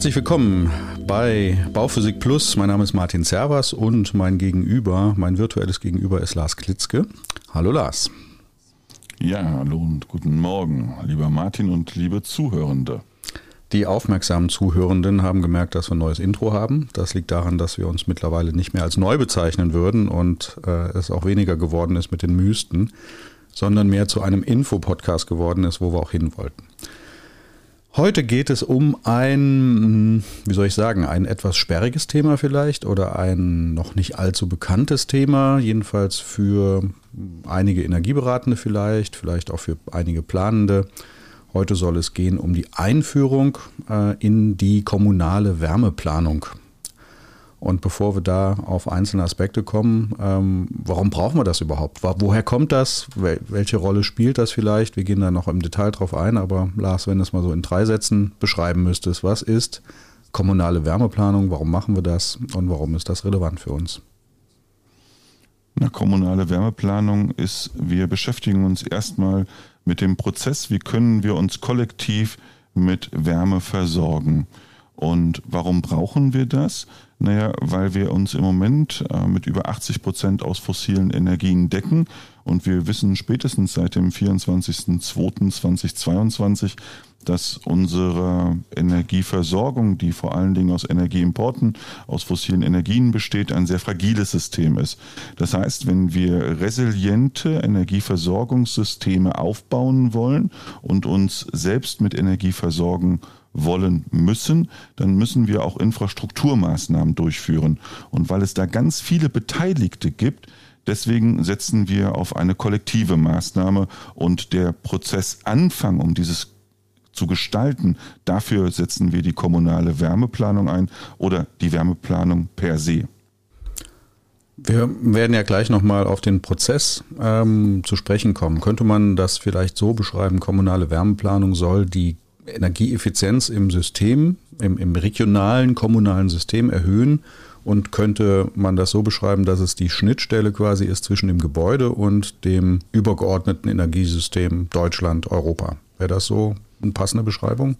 Herzlich willkommen bei Bauphysik Plus. Mein Name ist Martin Servas und mein Gegenüber, mein virtuelles Gegenüber ist Lars Klitzke. Hallo Lars. Ja, hallo und guten Morgen, lieber Martin und liebe Zuhörende. Die aufmerksamen Zuhörenden haben gemerkt, dass wir ein neues Intro haben. Das liegt daran, dass wir uns mittlerweile nicht mehr als neu bezeichnen würden und äh, es auch weniger geworden ist mit den Mysten, sondern mehr zu einem Infopodcast geworden ist, wo wir auch hin wollten. Heute geht es um ein, wie soll ich sagen, ein etwas sperriges Thema vielleicht oder ein noch nicht allzu bekanntes Thema, jedenfalls für einige Energieberatende vielleicht, vielleicht auch für einige Planende. Heute soll es gehen um die Einführung äh, in die kommunale Wärmeplanung. Und bevor wir da auf einzelne Aspekte kommen, ähm, warum brauchen wir das überhaupt? Woher kommt das? Welche Rolle spielt das vielleicht? Wir gehen da noch im Detail drauf ein, aber Lars, wenn du es mal so in drei Sätzen beschreiben müsstest, was ist kommunale Wärmeplanung? Warum machen wir das? Und warum ist das relevant für uns? Na, kommunale Wärmeplanung ist, wir beschäftigen uns erstmal mit dem Prozess, wie können wir uns kollektiv mit Wärme versorgen. Und warum brauchen wir das? Naja, weil wir uns im Moment äh, mit über 80 Prozent aus fossilen Energien decken und wir wissen spätestens seit dem 24.02.2022, dass unsere Energieversorgung, die vor allen Dingen aus Energieimporten, aus fossilen Energien besteht, ein sehr fragiles System ist. Das heißt, wenn wir resiliente Energieversorgungssysteme aufbauen wollen und uns selbst mit Energie versorgen wollen müssen, dann müssen wir auch Infrastrukturmaßnahmen durchführen. Und weil es da ganz viele Beteiligte gibt, deswegen setzen wir auf eine kollektive Maßnahme und der Prozessanfang, um dieses zu gestalten, dafür setzen wir die kommunale Wärmeplanung ein oder die Wärmeplanung per se. Wir werden ja gleich nochmal auf den Prozess ähm, zu sprechen kommen. Könnte man das vielleicht so beschreiben, kommunale Wärmeplanung soll die Energieeffizienz im System, im, im regionalen, kommunalen System erhöhen und könnte man das so beschreiben, dass es die Schnittstelle quasi ist zwischen dem Gebäude und dem übergeordneten Energiesystem Deutschland, Europa. Wäre das so eine passende Beschreibung?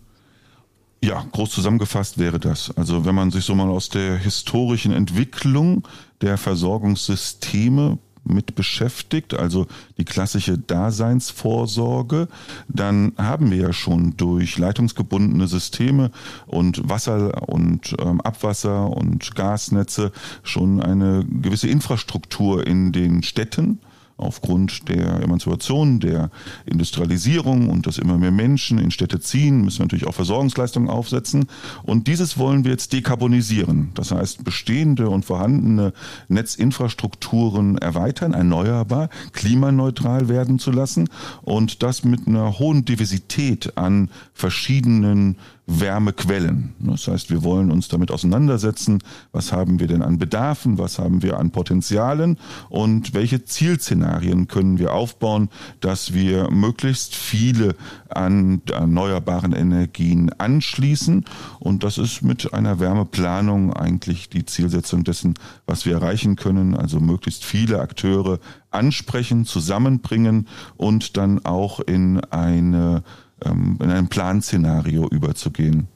Ja, groß zusammengefasst wäre das. Also wenn man sich so mal aus der historischen Entwicklung der Versorgungssysteme mit beschäftigt, also die klassische Daseinsvorsorge, dann haben wir ja schon durch leitungsgebundene Systeme und Wasser und ähm, Abwasser und Gasnetze schon eine gewisse Infrastruktur in den Städten aufgrund der Emanzipation, der Industrialisierung und dass immer mehr Menschen in Städte ziehen, müssen wir natürlich auch Versorgungsleistungen aufsetzen. Und dieses wollen wir jetzt dekarbonisieren. Das heißt, bestehende und vorhandene Netzinfrastrukturen erweitern, erneuerbar, klimaneutral werden zu lassen und das mit einer hohen Diversität an verschiedenen Wärmequellen. Das heißt, wir wollen uns damit auseinandersetzen, was haben wir denn an Bedarfen, was haben wir an Potenzialen und welche Zielszenarien können wir aufbauen, dass wir möglichst viele an erneuerbaren Energien anschließen. Und das ist mit einer Wärmeplanung eigentlich die Zielsetzung dessen, was wir erreichen können. Also möglichst viele Akteure ansprechen, zusammenbringen und dann auch in eine ähm, in ein Planszenario überzugehen.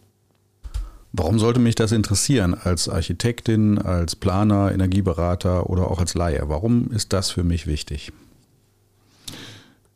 Warum sollte mich das interessieren als Architektin, als Planer, Energieberater oder auch als Laie? Warum ist das für mich wichtig?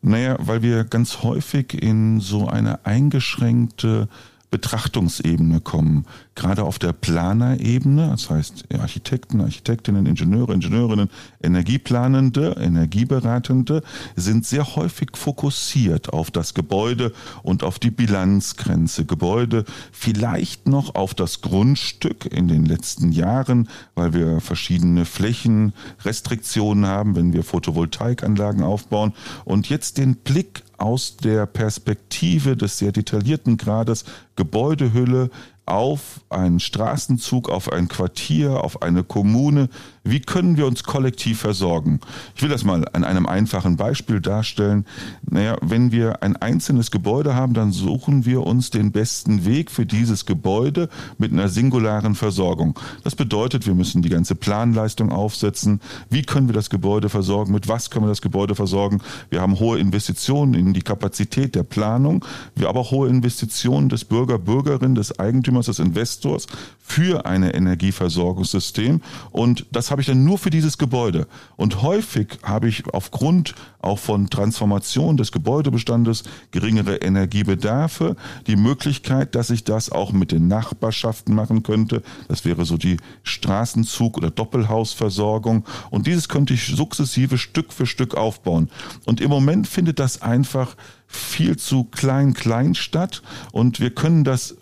Naja, weil wir ganz häufig in so eine eingeschränkte Betrachtungsebene kommen. Gerade auf der Planerebene, das heißt Architekten, Architektinnen, Ingenieure, Ingenieurinnen, Energieplanende, Energieberatende sind sehr häufig fokussiert auf das Gebäude und auf die Bilanzgrenze. Gebäude vielleicht noch auf das Grundstück in den letzten Jahren, weil wir verschiedene Flächenrestriktionen haben, wenn wir Photovoltaikanlagen aufbauen und jetzt den Blick aus der Perspektive des sehr detaillierten Grades Gebäudehülle auf einen Straßenzug, auf ein Quartier, auf eine Kommune. Wie können wir uns kollektiv versorgen? Ich will das mal an einem einfachen Beispiel darstellen. Naja, wenn wir ein einzelnes Gebäude haben, dann suchen wir uns den besten Weg für dieses Gebäude mit einer singularen Versorgung. Das bedeutet, wir müssen die ganze Planleistung aufsetzen. Wie können wir das Gebäude versorgen? Mit was können wir das Gebäude versorgen? Wir haben hohe Investitionen in die Kapazität der Planung, wir aber auch hohe Investitionen des Bürger, Bürgerin, des Eigentümers Eigentümers, des Investors für ein Energieversorgungssystem. Und das habe ich dann nur für dieses Gebäude. Und häufig habe ich aufgrund auch von Transformation des Gebäudebestandes geringere Energiebedarfe die Möglichkeit, dass ich das auch mit den Nachbarschaften machen könnte. Das wäre so die Straßenzug- oder Doppelhausversorgung. Und dieses könnte ich sukzessive Stück für Stück aufbauen. Und im Moment findet das einfach viel zu klein klein statt und wir können das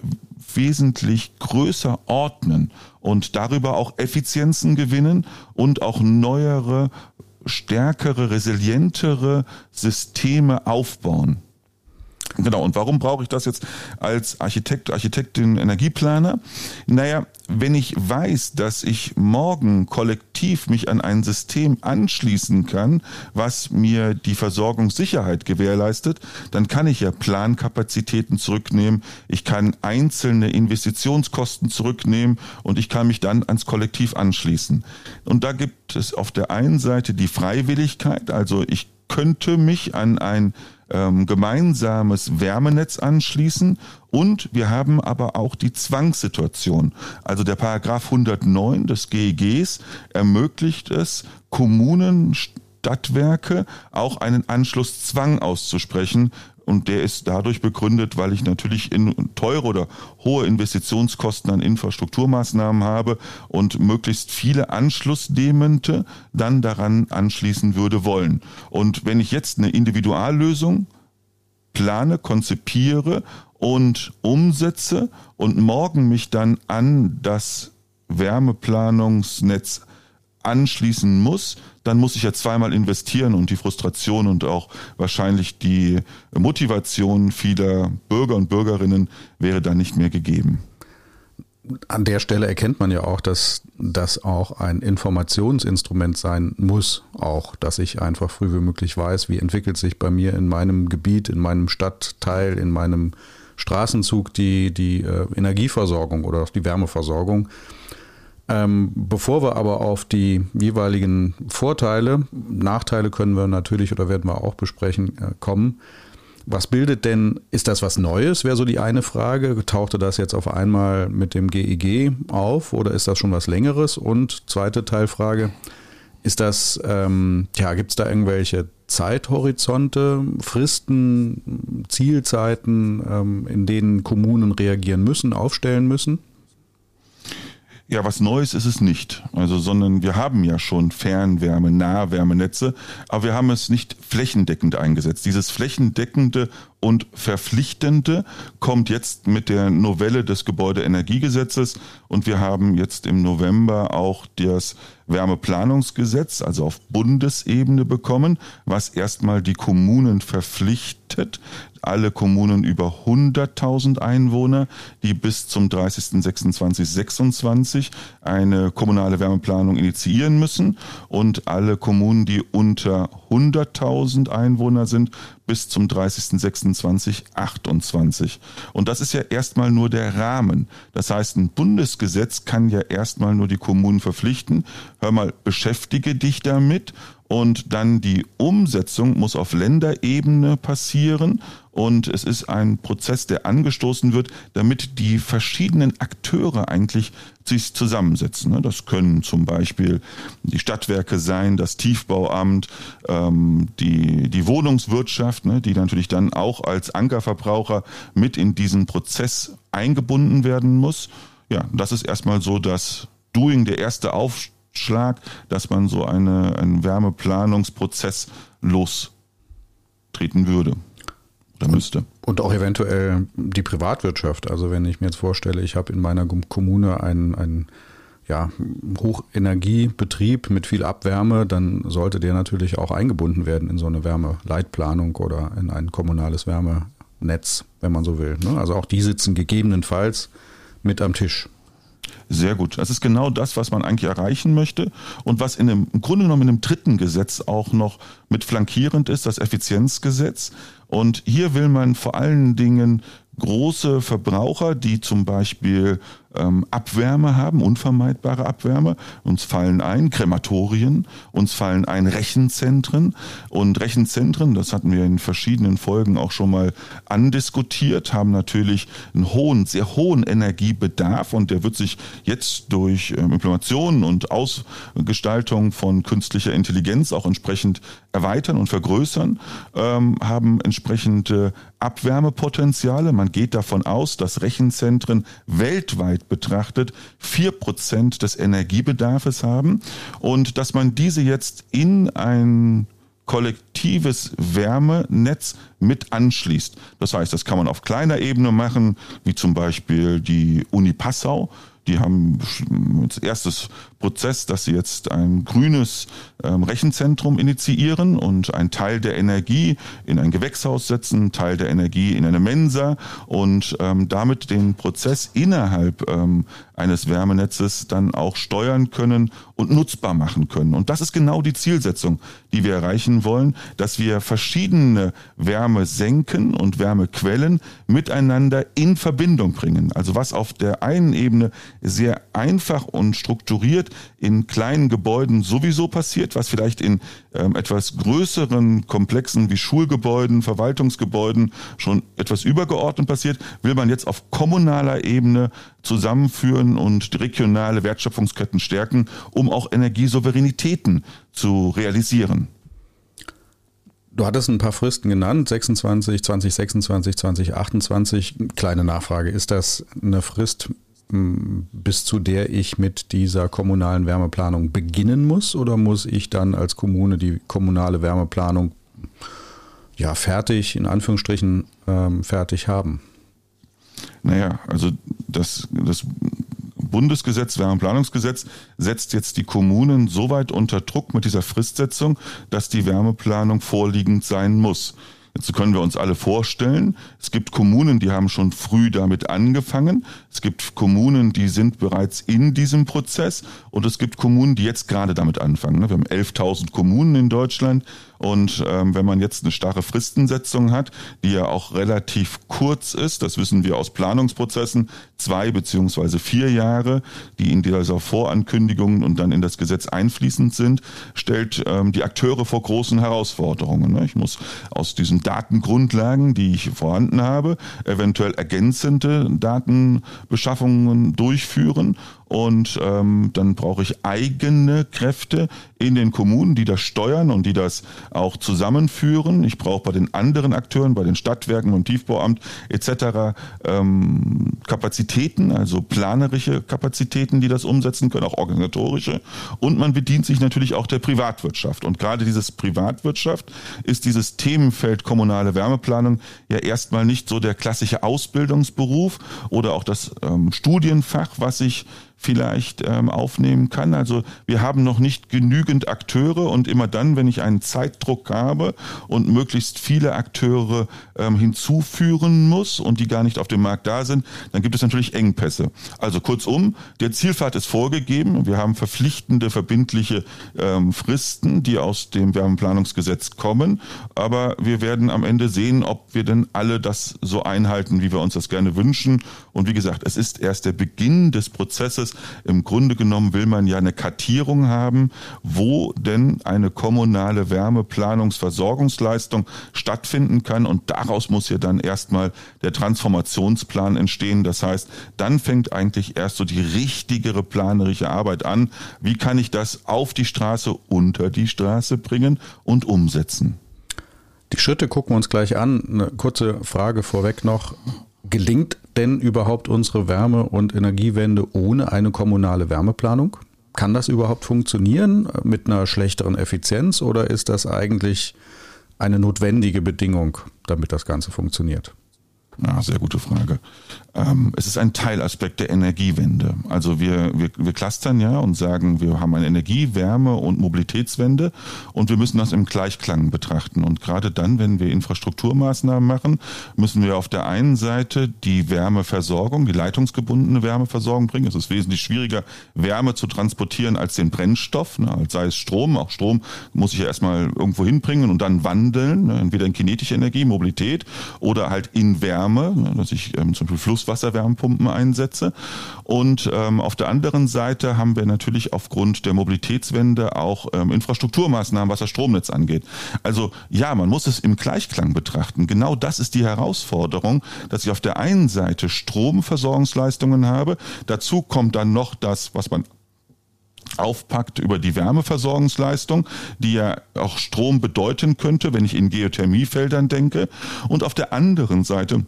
wesentlich größer ordnen und darüber auch Effizienzen gewinnen und auch neuere, stärkere, resilientere Systeme aufbauen. Genau, und warum brauche ich das jetzt als Architekt, Architektin, Energieplaner? Naja, wenn ich weiß, dass ich morgen kollektiv mich an ein System anschließen kann, was mir die Versorgungssicherheit gewährleistet, dann kann ich ja Plankapazitäten zurücknehmen, ich kann einzelne Investitionskosten zurücknehmen und ich kann mich dann ans Kollektiv anschließen. Und da gibt es auf der einen Seite die Freiwilligkeit, also ich könnte mich an ein ähm, gemeinsames Wärmenetz anschließen und wir haben aber auch die Zwangssituation. Also der Paragraph 109 des GEGs ermöglicht es Kommunen, Stadtwerke auch einen Anschlusszwang auszusprechen, und der ist dadurch begründet, weil ich natürlich in teure oder hohe Investitionskosten an Infrastrukturmaßnahmen habe und möglichst viele Anschlussnehmende dann daran anschließen würde wollen. Und wenn ich jetzt eine Individuallösung plane, konzipiere und umsetze und morgen mich dann an das Wärmeplanungsnetz anschließen muss, dann muss ich ja zweimal investieren und die Frustration und auch wahrscheinlich die Motivation vieler Bürger und Bürgerinnen wäre dann nicht mehr gegeben. An der Stelle erkennt man ja auch, dass das auch ein Informationsinstrument sein muss, auch, dass ich einfach früh wie möglich weiß, wie entwickelt sich bei mir in meinem Gebiet, in meinem Stadtteil, in meinem Straßenzug die, die äh, Energieversorgung oder die Wärmeversorgung ähm, bevor wir aber auf die jeweiligen Vorteile, Nachteile können wir natürlich oder werden wir auch besprechen, äh, kommen. Was bildet denn, ist das was Neues, wäre so die eine Frage. Tauchte das jetzt auf einmal mit dem GEG e auf oder ist das schon was Längeres? Und zweite Teilfrage, ist das, ähm, ja, gibt es da irgendwelche Zeithorizonte, Fristen, Zielzeiten, ähm, in denen Kommunen reagieren müssen, aufstellen müssen? Ja, was Neues ist es nicht. Also, sondern wir haben ja schon Fernwärme, Nahwärmenetze, aber wir haben es nicht flächendeckend eingesetzt. Dieses flächendeckende und verpflichtende kommt jetzt mit der Novelle des Gebäudeenergiegesetzes und wir haben jetzt im November auch das Wärmeplanungsgesetz, also auf Bundesebene bekommen, was erstmal die Kommunen verpflichtet, alle Kommunen über 100.000 Einwohner, die bis zum 30.06.2026 eine kommunale Wärmeplanung initiieren müssen. Und alle Kommunen, die unter 100.000 Einwohner sind, bis zum 30.06.2028. Und das ist ja erstmal nur der Rahmen. Das heißt, ein Bundesgesetz kann ja erstmal nur die Kommunen verpflichten. Hör mal, beschäftige dich damit und dann die Umsetzung muss auf Länderebene passieren und es ist ein Prozess, der angestoßen wird, damit die verschiedenen Akteure eigentlich sich zusammensetzen. Ne? Das können zum Beispiel die Stadtwerke sein, das Tiefbauamt, ähm, die, die Wohnungswirtschaft, ne? die natürlich dann auch als Ankerverbraucher mit in diesen Prozess eingebunden werden muss. Ja, das ist erstmal so das Doing, der erste Aufstieg Schlag, dass man so eine, einen Wärmeplanungsprozess lostreten würde oder müsste. Und auch eventuell die Privatwirtschaft. Also wenn ich mir jetzt vorstelle, ich habe in meiner Kommune einen, einen ja, Hochenergiebetrieb mit viel Abwärme, dann sollte der natürlich auch eingebunden werden in so eine Wärmeleitplanung oder in ein kommunales Wärmenetz, wenn man so will. Ne? Also auch die sitzen gegebenenfalls mit am Tisch. Sehr gut. Das ist genau das, was man eigentlich erreichen möchte und was in dem, im Grunde genommen in dem dritten Gesetz auch noch mit flankierend ist, das Effizienzgesetz. Und hier will man vor allen Dingen große Verbraucher, die zum Beispiel ähm, Abwärme haben, unvermeidbare Abwärme. Uns fallen ein Krematorien, uns fallen ein Rechenzentren und Rechenzentren, das hatten wir in verschiedenen Folgen auch schon mal andiskutiert, haben natürlich einen hohen, sehr hohen Energiebedarf und der wird sich jetzt durch ähm, Implementationen und Ausgestaltung von künstlicher Intelligenz auch entsprechend erweitern und vergrößern, ähm, haben entsprechende Abwärmepotenziale. Man geht davon aus, dass Rechenzentren weltweit betrachtet vier Prozent des Energiebedarfs haben und dass man diese jetzt in ein kollektives Wärmenetz mit anschließt. Das heißt, das kann man auf kleiner Ebene machen, wie zum Beispiel die Uni Passau. Die haben als erstes Prozess, dass sie jetzt ein grünes ähm, Rechenzentrum initiieren und einen Teil der Energie in ein Gewächshaus setzen, Teil der Energie in eine Mensa und ähm, damit den Prozess innerhalb ähm, eines Wärmenetzes dann auch steuern können und nutzbar machen können. Und das ist genau die Zielsetzung, die wir erreichen wollen, dass wir verschiedene Wärmesenken und Wärmequellen miteinander in Verbindung bringen. Also was auf der einen Ebene sehr einfach und strukturiert in kleinen Gebäuden sowieso passiert, was vielleicht in ähm, etwas größeren Komplexen wie Schulgebäuden, Verwaltungsgebäuden schon etwas übergeordnet passiert, will man jetzt auf kommunaler Ebene zusammenführen und regionale Wertschöpfungsketten stärken, um auch Energiesouveränitäten zu realisieren. Du hattest ein paar Fristen genannt, 26, 2026, 2028. Kleine Nachfrage, ist das eine Frist, bis zu der ich mit dieser kommunalen Wärmeplanung beginnen muss oder muss ich dann als Kommune die kommunale Wärmeplanung ja fertig, in Anführungsstrichen ähm, fertig haben? Naja, also das, das Bundesgesetz, Wärmeplanungsgesetz, setzt jetzt die Kommunen so weit unter Druck mit dieser Fristsetzung, dass die Wärmeplanung vorliegend sein muss. Jetzt können wir uns alle vorstellen, es gibt Kommunen, die haben schon früh damit angefangen. Es gibt Kommunen, die sind bereits in diesem Prozess. Und es gibt Kommunen, die jetzt gerade damit anfangen. Wir haben 11.000 Kommunen in Deutschland. Und ähm, wenn man jetzt eine starre Fristensetzung hat, die ja auch relativ kurz ist, das wissen wir aus Planungsprozessen, zwei beziehungsweise vier Jahre, die in dieser Vorankündigung und dann in das Gesetz einfließend sind, stellt ähm, die Akteure vor großen Herausforderungen. Ne? Ich muss aus diesen Datengrundlagen, die ich vorhanden habe, eventuell ergänzende Datenbeschaffungen durchführen und ähm, dann brauche ich eigene Kräfte in den Kommunen, die das steuern und die das auch zusammenführen. Ich brauche bei den anderen Akteuren, bei den Stadtwerken und Tiefbauamt etc. Ähm, Kapazitäten, also planerische Kapazitäten, die das umsetzen können, auch organisatorische. Und man bedient sich natürlich auch der Privatwirtschaft. Und gerade dieses Privatwirtschaft ist dieses Themenfeld kommunale Wärmeplanung ja erstmal nicht so der klassische Ausbildungsberuf oder auch das ähm, Studienfach, was sich vielleicht ähm, aufnehmen kann. Also wir haben noch nicht genügend Akteure und immer dann, wenn ich einen Zeitdruck habe und möglichst viele Akteure ähm, hinzuführen muss und die gar nicht auf dem Markt da sind, dann gibt es natürlich Engpässe. Also kurzum, der Zielpfad ist vorgegeben. Wir haben verpflichtende, verbindliche ähm, Fristen, die aus dem Wärmeplanungsgesetz kommen. Aber wir werden am Ende sehen, ob wir denn alle das so einhalten, wie wir uns das gerne wünschen. Und wie gesagt, es ist erst der Beginn des Prozesses ist. Im Grunde genommen will man ja eine Kartierung haben, wo denn eine kommunale Wärmeplanungsversorgungsleistung stattfinden kann. Und daraus muss ja dann erstmal der Transformationsplan entstehen. Das heißt, dann fängt eigentlich erst so die richtigere planerische Arbeit an. Wie kann ich das auf die Straße, unter die Straße bringen und umsetzen? Die Schritte gucken wir uns gleich an. Eine kurze Frage vorweg noch. Gelingt denn überhaupt unsere Wärme- und Energiewende ohne eine kommunale Wärmeplanung? Kann das überhaupt funktionieren mit einer schlechteren Effizienz oder ist das eigentlich eine notwendige Bedingung, damit das Ganze funktioniert? Ja, sehr gute Frage. Ähm, es ist ein Teilaspekt der Energiewende. Also wir, wir, wir clustern ja und sagen, wir haben eine Energie-, Wärme- und Mobilitätswende und wir müssen das im Gleichklang betrachten. Und gerade dann, wenn wir Infrastrukturmaßnahmen machen, müssen wir auf der einen Seite die Wärmeversorgung, die leitungsgebundene Wärmeversorgung bringen. Es ist wesentlich schwieriger, Wärme zu transportieren als den Brennstoff, ne, sei es Strom. Auch Strom muss ich ja erstmal irgendwo hinbringen und dann wandeln, ne, entweder in kinetische Energie, Mobilität oder halt in Wärme ne, dass ich ähm, zum Beispiel Flusswasserwärmepumpen einsetze. Und ähm, auf der anderen Seite haben wir natürlich aufgrund der Mobilitätswende auch ähm, Infrastrukturmaßnahmen, was das Stromnetz angeht. Also ja, man muss es im Gleichklang betrachten. Genau das ist die Herausforderung, dass ich auf der einen Seite Stromversorgungsleistungen habe. Dazu kommt dann noch das, was man aufpackt über die Wärmeversorgungsleistung, die ja auch Strom bedeuten könnte, wenn ich in Geothermiefeldern denke. Und auf der anderen Seite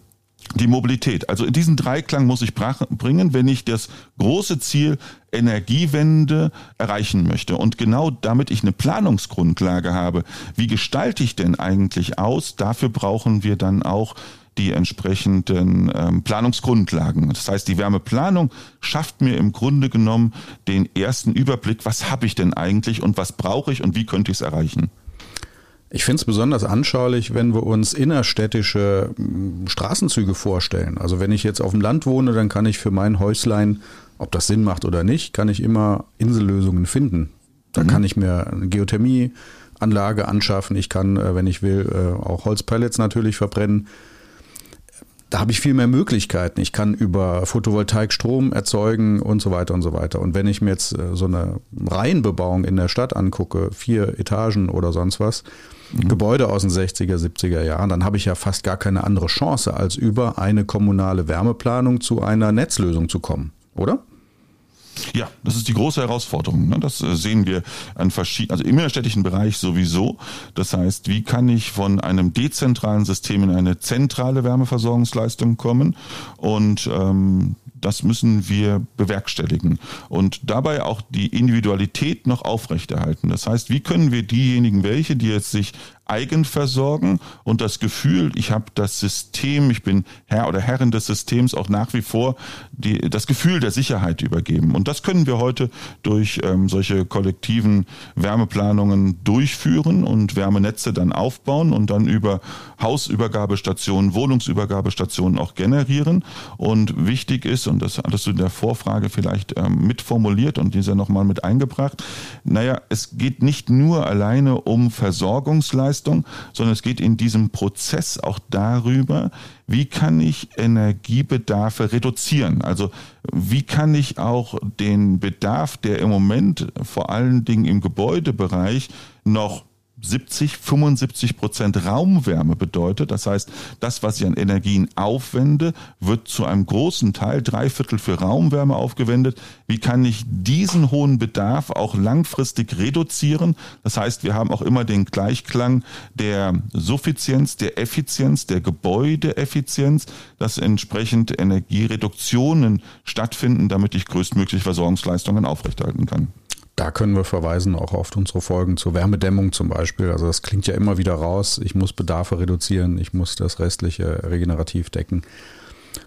die Mobilität. Also in diesen Dreiklang muss ich bringen, wenn ich das große Ziel Energiewende erreichen möchte. Und genau damit ich eine Planungsgrundlage habe, wie gestalte ich denn eigentlich aus, dafür brauchen wir dann auch die entsprechenden ähm, Planungsgrundlagen. Das heißt, die Wärmeplanung schafft mir im Grunde genommen den ersten Überblick, was habe ich denn eigentlich und was brauche ich und wie könnte ich es erreichen. Ich finde es besonders anschaulich, wenn wir uns innerstädtische hm, Straßenzüge vorstellen. Also wenn ich jetzt auf dem Land wohne, dann kann ich für mein Häuslein, ob das Sinn macht oder nicht, kann ich immer Insellösungen finden. Da mhm. kann ich mir eine Geothermieanlage anschaffen. Ich kann, äh, wenn ich will, äh, auch Holzpellets natürlich verbrennen da habe ich viel mehr Möglichkeiten. Ich kann über Photovoltaik Strom erzeugen und so weiter und so weiter. Und wenn ich mir jetzt äh, so eine Reihenbebauung in der Stadt angucke, vier Etagen oder sonst was, mhm. Gebäude aus den 60er, 70er Jahren, dann habe ich ja fast gar keine andere Chance, als über eine kommunale Wärmeplanung zu einer Netzlösung zu kommen, oder? Ja, das ist die große Herausforderung. Ne? Das äh, sehen wir an verschiedenen, also im innerstädtischen Bereich sowieso. Das heißt, wie kann ich von einem dezentralen System in eine zentrale Wärmeversorgungsleistung kommen? Und ähm, das müssen wir bewerkstelligen und dabei auch die Individualität noch aufrechterhalten. Das heißt, wie können wir diejenigen, welche, die jetzt sich eigen versorgen und das Gefühl, ich habe das System, ich bin Herr oder Herrin des Systems auch nach wie vor die, das Gefühl der Sicherheit übergeben. Und das können wir heute durch ähm, solche kollektiven Wärmeplanungen durchführen und Wärmenetze dann aufbauen und dann über Hausübergabestationen, Wohnungsübergabestationen auch generieren. Und wichtig ist, und das hattest du in der Vorfrage vielleicht ähm, mitformuliert und dieser nochmal mit eingebracht, naja, es geht nicht nur alleine um Versorgungsleistung, Leistung, sondern es geht in diesem Prozess auch darüber, wie kann ich Energiebedarfe reduzieren? Also wie kann ich auch den Bedarf, der im Moment vor allen Dingen im Gebäudebereich noch 70, 75 Prozent Raumwärme bedeutet. Das heißt, das, was ich an Energien aufwende, wird zu einem großen Teil, drei Viertel für Raumwärme aufgewendet. Wie kann ich diesen hohen Bedarf auch langfristig reduzieren? Das heißt, wir haben auch immer den Gleichklang der Suffizienz, der Effizienz, der Gebäudeeffizienz, dass entsprechend Energiereduktionen stattfinden, damit ich größtmögliche Versorgungsleistungen aufrechterhalten kann. Da können wir verweisen auch auf unsere Folgen zur Wärmedämmung zum Beispiel. Also das klingt ja immer wieder raus. Ich muss Bedarfe reduzieren, ich muss das restliche regenerativ decken.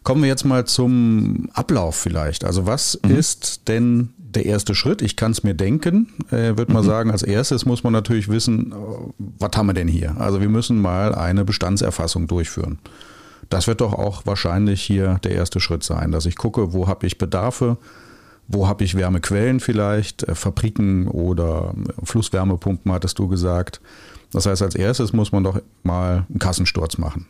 Kommen wir jetzt mal zum Ablauf vielleicht. Also was mhm. ist denn der erste Schritt? Ich kann es mir denken. Äh, würde mhm. sagen, als erstes muss man natürlich wissen, was haben wir denn hier? Also wir müssen mal eine Bestandserfassung durchführen. Das wird doch auch wahrscheinlich hier der erste Schritt sein, dass ich gucke, wo habe ich Bedarfe, wo habe ich Wärmequellen vielleicht? Äh, Fabriken oder Flusswärmepumpen, hattest du gesagt. Das heißt, als erstes muss man doch mal einen Kassensturz machen.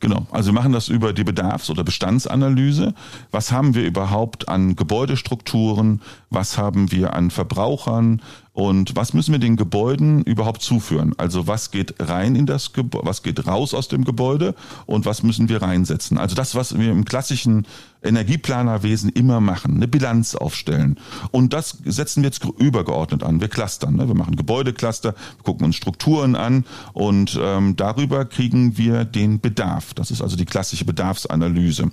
Genau, also wir machen das über die Bedarfs- oder Bestandsanalyse. Was haben wir überhaupt an Gebäudestrukturen? Was haben wir an Verbrauchern? Und was müssen wir den Gebäuden überhaupt zuführen? Also was geht rein in das Gebäude, was geht raus aus dem Gebäude und was müssen wir reinsetzen? Also das, was wir im klassischen Energieplanerwesen immer machen, eine Bilanz aufstellen. Und das setzen wir jetzt übergeordnet an. Wir clustern. Ne? Wir machen Gebäudecluster, gucken uns Strukturen an und ähm, darüber kriegen wir den Bedarf. Das ist also die klassische Bedarfsanalyse.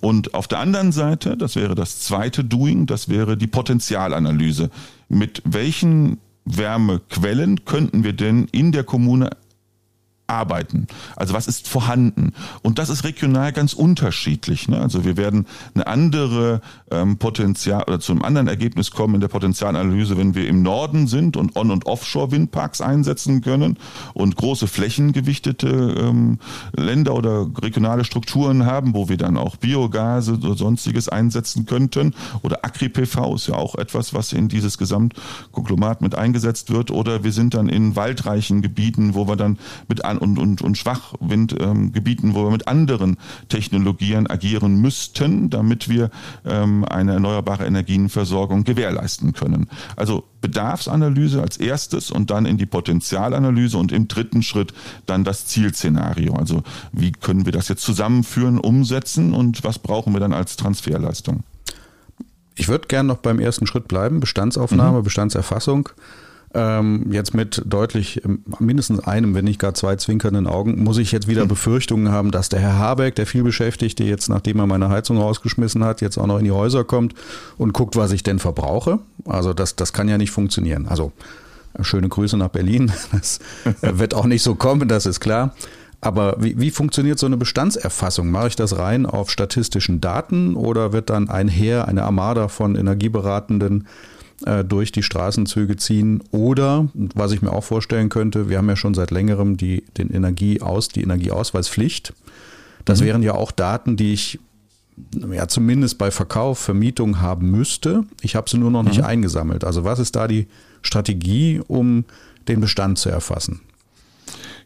Und auf der anderen Seite, das wäre das zweite Doing, das wäre die Potenzialanalyse. Mit welchen Wärmequellen könnten wir denn in der Kommune arbeiten. Also was ist vorhanden? Und das ist regional ganz unterschiedlich. Ne? Also wir werden eine andere ähm, Potenzial oder zu einem anderen Ergebnis kommen in der Potenzialanalyse, wenn wir im Norden sind und On- und Offshore-Windparks einsetzen können und große flächengewichtete ähm, Länder oder regionale Strukturen haben, wo wir dann auch Biogase oder sonstiges einsetzen könnten. Oder Agri-PV ist ja auch etwas, was in dieses Gesamtkonglomat mit eingesetzt wird. Oder wir sind dann in waldreichen Gebieten, wo wir dann mit an Fern- und, und, und Schwachwindgebieten, ähm, wo wir mit anderen Technologien agieren müssten, damit wir ähm, eine erneuerbare Energienversorgung gewährleisten können. Also Bedarfsanalyse als erstes und dann in die Potenzialanalyse und im dritten Schritt dann das Zielszenario. Also wie können wir das jetzt zusammenführen, umsetzen und was brauchen wir dann als Transferleistung? Ich würde gerne noch beim ersten Schritt bleiben, Bestandsaufnahme, mhm. Bestandserfassung. Ähm, jetzt mit deutlich ähm, mindestens einem, wenn nicht gar zwei zwinkernden Augen, muss ich jetzt wieder mhm. Befürchtungen haben, dass der Herr Habeck, der vielbeschäftigte, jetzt nachdem er meine Heizung rausgeschmissen hat, jetzt auch noch in die Häuser kommt und guckt, was ich denn verbrauche. Also das, das kann ja nicht funktionieren. Also schöne Grüße nach Berlin. Das wird auch nicht so kommen, das ist klar. Aber wie, wie funktioniert so eine Bestandserfassung? Mache ich das rein auf statistischen Daten oder wird dann ein Heer, eine Armada von Energieberatenden äh, durch die Straßenzüge ziehen? Oder, was ich mir auch vorstellen könnte, wir haben ja schon seit längerem die, den Energieaus, die Energieausweispflicht. Das mhm. wären ja auch Daten, die ich ja zumindest bei Verkauf, Vermietung haben müsste. Ich habe sie nur noch nicht mhm. eingesammelt. Also was ist da die Strategie, um den Bestand zu erfassen?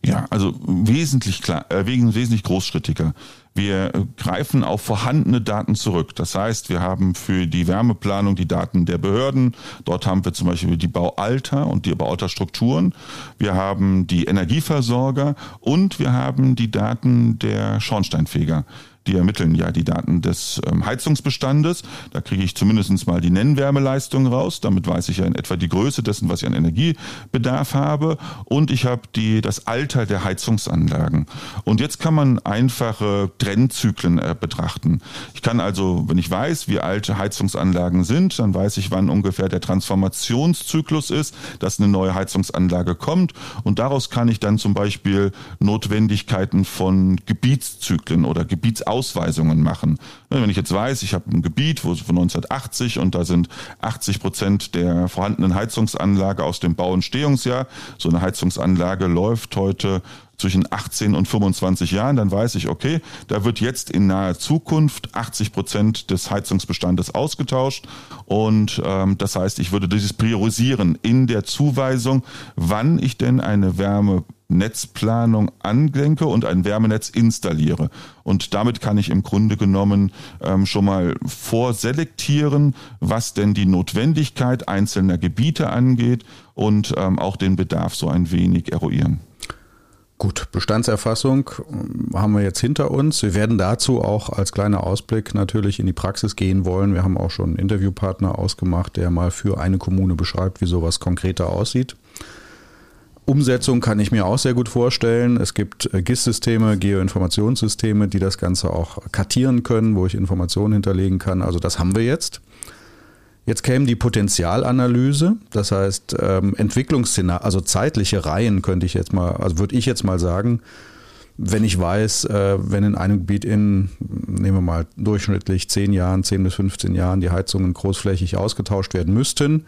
Ja, also wesentlich klar, äh, wesentlich großschrittiger. Wir greifen auf vorhandene Daten zurück. Das heißt, wir haben für die Wärmeplanung die Daten der Behörden. Dort haben wir zum Beispiel die Baualter und die Baualterstrukturen. Wir haben die Energieversorger und wir haben die Daten der Schornsteinfeger die ermitteln ja die Daten des ähm, Heizungsbestandes. Da kriege ich zumindest mal die Nennwärmeleistung raus. Damit weiß ich ja in etwa die Größe dessen, was ich an Energiebedarf habe. Und ich habe die, das Alter der Heizungsanlagen. Und jetzt kann man einfache Trennzyklen äh, betrachten. Ich kann also, wenn ich weiß, wie alte Heizungsanlagen sind, dann weiß ich, wann ungefähr der Transformationszyklus ist, dass eine neue Heizungsanlage kommt. Und daraus kann ich dann zum Beispiel Notwendigkeiten von Gebietszyklen oder Gebietsausgaben Ausweisungen machen. Ne, wenn ich jetzt weiß, ich habe ein Gebiet wo von 1980 und da sind 80 Prozent der vorhandenen Heizungsanlage aus dem Bau- und Stehungsjahr. So eine Heizungsanlage läuft heute zwischen 18 und 25 Jahren, dann weiß ich, okay, da wird jetzt in naher Zukunft 80 Prozent des Heizungsbestandes ausgetauscht und ähm, das heißt, ich würde dieses priorisieren in der Zuweisung, wann ich denn eine Wärme Netzplanung andenke und ein Wärmenetz installiere. Und damit kann ich im Grunde genommen ähm, schon mal vorselektieren, was denn die Notwendigkeit einzelner Gebiete angeht und ähm, auch den Bedarf so ein wenig eruieren. Gut, Bestandserfassung ähm, haben wir jetzt hinter uns. Wir werden dazu auch als kleiner Ausblick natürlich in die Praxis gehen wollen. Wir haben auch schon einen Interviewpartner ausgemacht, der mal für eine Kommune beschreibt, wie sowas konkreter aussieht. Umsetzung kann ich mir auch sehr gut vorstellen. Es gibt äh, GIS-Systeme, Geoinformationssysteme, die das Ganze auch kartieren können, wo ich Informationen hinterlegen kann. Also das haben wir jetzt. Jetzt käme die Potenzialanalyse, das heißt ähm, Entwicklungsszenario, also zeitliche Reihen könnte ich jetzt mal, also würde ich jetzt mal sagen, wenn ich weiß, äh, wenn in einem Gebiet in, nehmen wir mal durchschnittlich 10 Jahren, 10 bis 15 Jahren die Heizungen großflächig ausgetauscht werden müssten,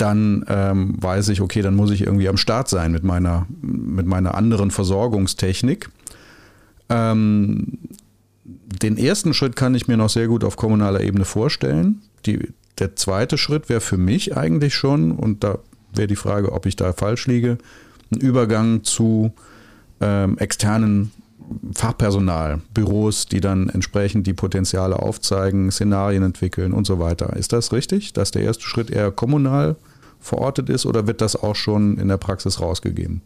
dann ähm, weiß ich, okay, dann muss ich irgendwie am Start sein mit meiner, mit meiner anderen Versorgungstechnik. Ähm, den ersten Schritt kann ich mir noch sehr gut auf kommunaler Ebene vorstellen. Die, der zweite Schritt wäre für mich eigentlich schon, und da wäre die Frage, ob ich da falsch liege, ein Übergang zu ähm, externen Fachpersonal, Büros, die dann entsprechend die Potenziale aufzeigen, Szenarien entwickeln und so weiter. Ist das richtig, dass der erste Schritt eher kommunal verortet ist oder wird das auch schon in der Praxis rausgegeben?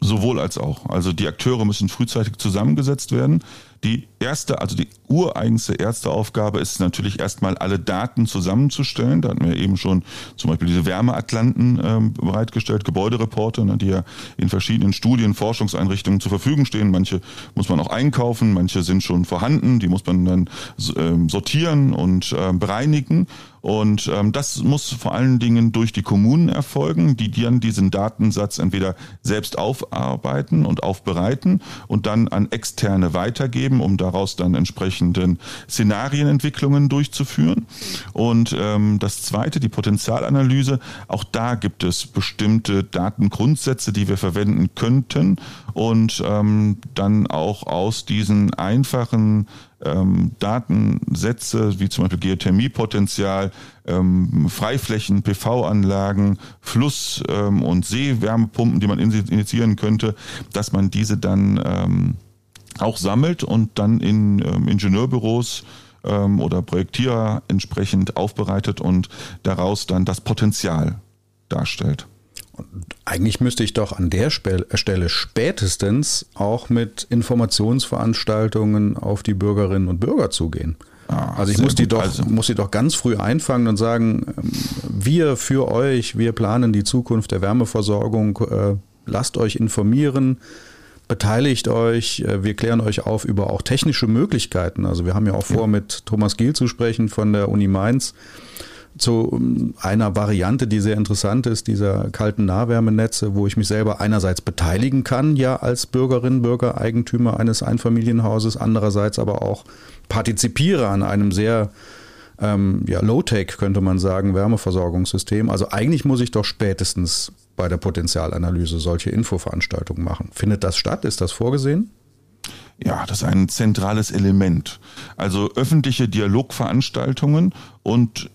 Sowohl als auch. Also die Akteure müssen frühzeitig zusammengesetzt werden. Die erste, also die ureigenste erste Aufgabe ist natürlich erstmal alle Daten zusammenzustellen. Da hatten wir eben schon zum Beispiel diese Wärmeatlanten ähm, bereitgestellt, Gebäudereporte, ne, die ja in verschiedenen Studien, Forschungseinrichtungen zur Verfügung stehen. Manche muss man auch einkaufen, manche sind schon vorhanden, die muss man dann ähm, sortieren und ähm, bereinigen. Und ähm, das muss vor allen Dingen durch die Kommunen erfolgen, die dann diesen Datensatz entweder selbst aufarbeiten und aufbereiten und dann an Externe weitergeben geben, um daraus dann entsprechenden Szenarienentwicklungen durchzuführen. Und ähm, das zweite, die Potenzialanalyse, auch da gibt es bestimmte Datengrundsätze, die wir verwenden könnten und ähm, dann auch aus diesen einfachen ähm, Datensätze wie zum Beispiel Geothermiepotenzial, ähm, Freiflächen, PV-Anlagen, Fluss- ähm, und Seewärmepumpen, die man initiieren könnte, dass man diese dann ähm, auch sammelt und dann in ähm, Ingenieurbüros ähm, oder Projektierer entsprechend aufbereitet und daraus dann das Potenzial darstellt. Eigentlich müsste ich doch an der Stelle spätestens auch mit Informationsveranstaltungen auf die Bürgerinnen und Bürger zugehen. Ah, also ich muss die, doch, also. muss die doch ganz früh einfangen und sagen, ähm, wir für euch, wir planen die Zukunft der Wärmeversorgung, äh, lasst euch informieren, beteiligt euch, äh, wir klären euch auf über auch technische Möglichkeiten. Also wir haben ja auch vor, mit Thomas Giel zu sprechen von der Uni Mainz zu ähm, einer Variante, die sehr interessant ist, dieser kalten Nahwärmenetze, wo ich mich selber einerseits beteiligen kann, ja als Bürgerin, Bürger, Eigentümer eines Einfamilienhauses, andererseits aber auch partizipiere an einem sehr ähm, ja, Low-Tech, könnte man sagen, Wärmeversorgungssystem. Also eigentlich muss ich doch spätestens bei der Potenzialanalyse solche Infoveranstaltungen machen. Findet das statt? Ist das vorgesehen? Ja, das ist ein zentrales Element. Also öffentliche Dialogveranstaltungen und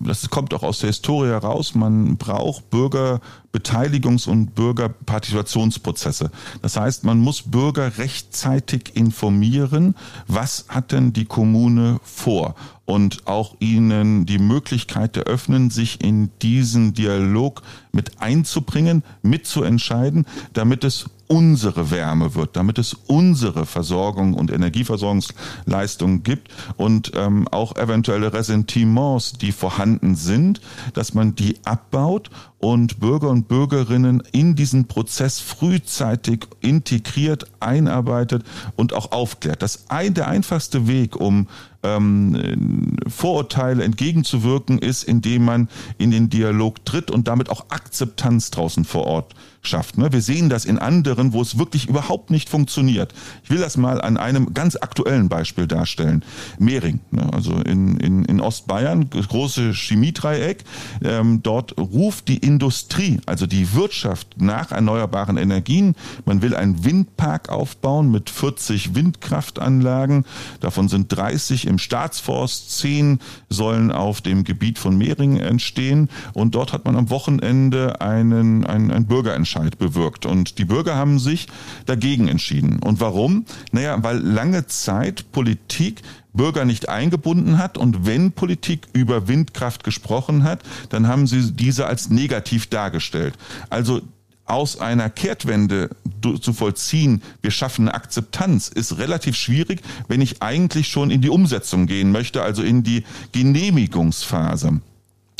das kommt auch aus der Historie heraus. Man braucht Bürgerbeteiligungs- und Bürgerpartizipationsprozesse. Das heißt, man muss Bürger rechtzeitig informieren, was hat denn die Kommune vor und auch ihnen die Möglichkeit eröffnen, sich in diesen Dialog mit einzubringen, mitzuentscheiden, damit es unsere Wärme wird, damit es unsere Versorgung und Energieversorgungsleistung gibt und ähm, auch eventuelle Ressentiments, die vorhanden sind, dass man die abbaut und Bürger und Bürgerinnen in diesen Prozess frühzeitig integriert, einarbeitet und auch aufklärt. Das ein, der einfachste Weg, um ähm, Vorurteile entgegenzuwirken, ist, indem man in den Dialog tritt und damit auch Akzeptanz draußen vor Ort schafft. Ne? Wir sehen das in anderen, wo es wirklich überhaupt nicht funktioniert. Ich will das mal an einem ganz aktuellen Beispiel darstellen. Mehring, ne? also in, in, in Ostbayern, große Chemiedreieck. Ähm, dort ruft die Industrie, also die Wirtschaft nach erneuerbaren Energien. Man will einen Windpark aufbauen mit 40 Windkraftanlagen. Davon sind 30 im Staatsforst, 10 sollen auf dem Gebiet von Mehring entstehen. Und dort hat man am Wochenende einen, einen, einen Bürgerentscheid bewirkt. Und die Bürger haben sich dagegen entschieden. Und warum? Naja, weil lange Zeit Politik Bürger nicht eingebunden hat und wenn Politik über Windkraft gesprochen hat, dann haben sie diese als negativ dargestellt. Also aus einer Kehrtwende zu vollziehen, wir schaffen eine Akzeptanz, ist relativ schwierig, wenn ich eigentlich schon in die Umsetzung gehen möchte, also in die Genehmigungsphase.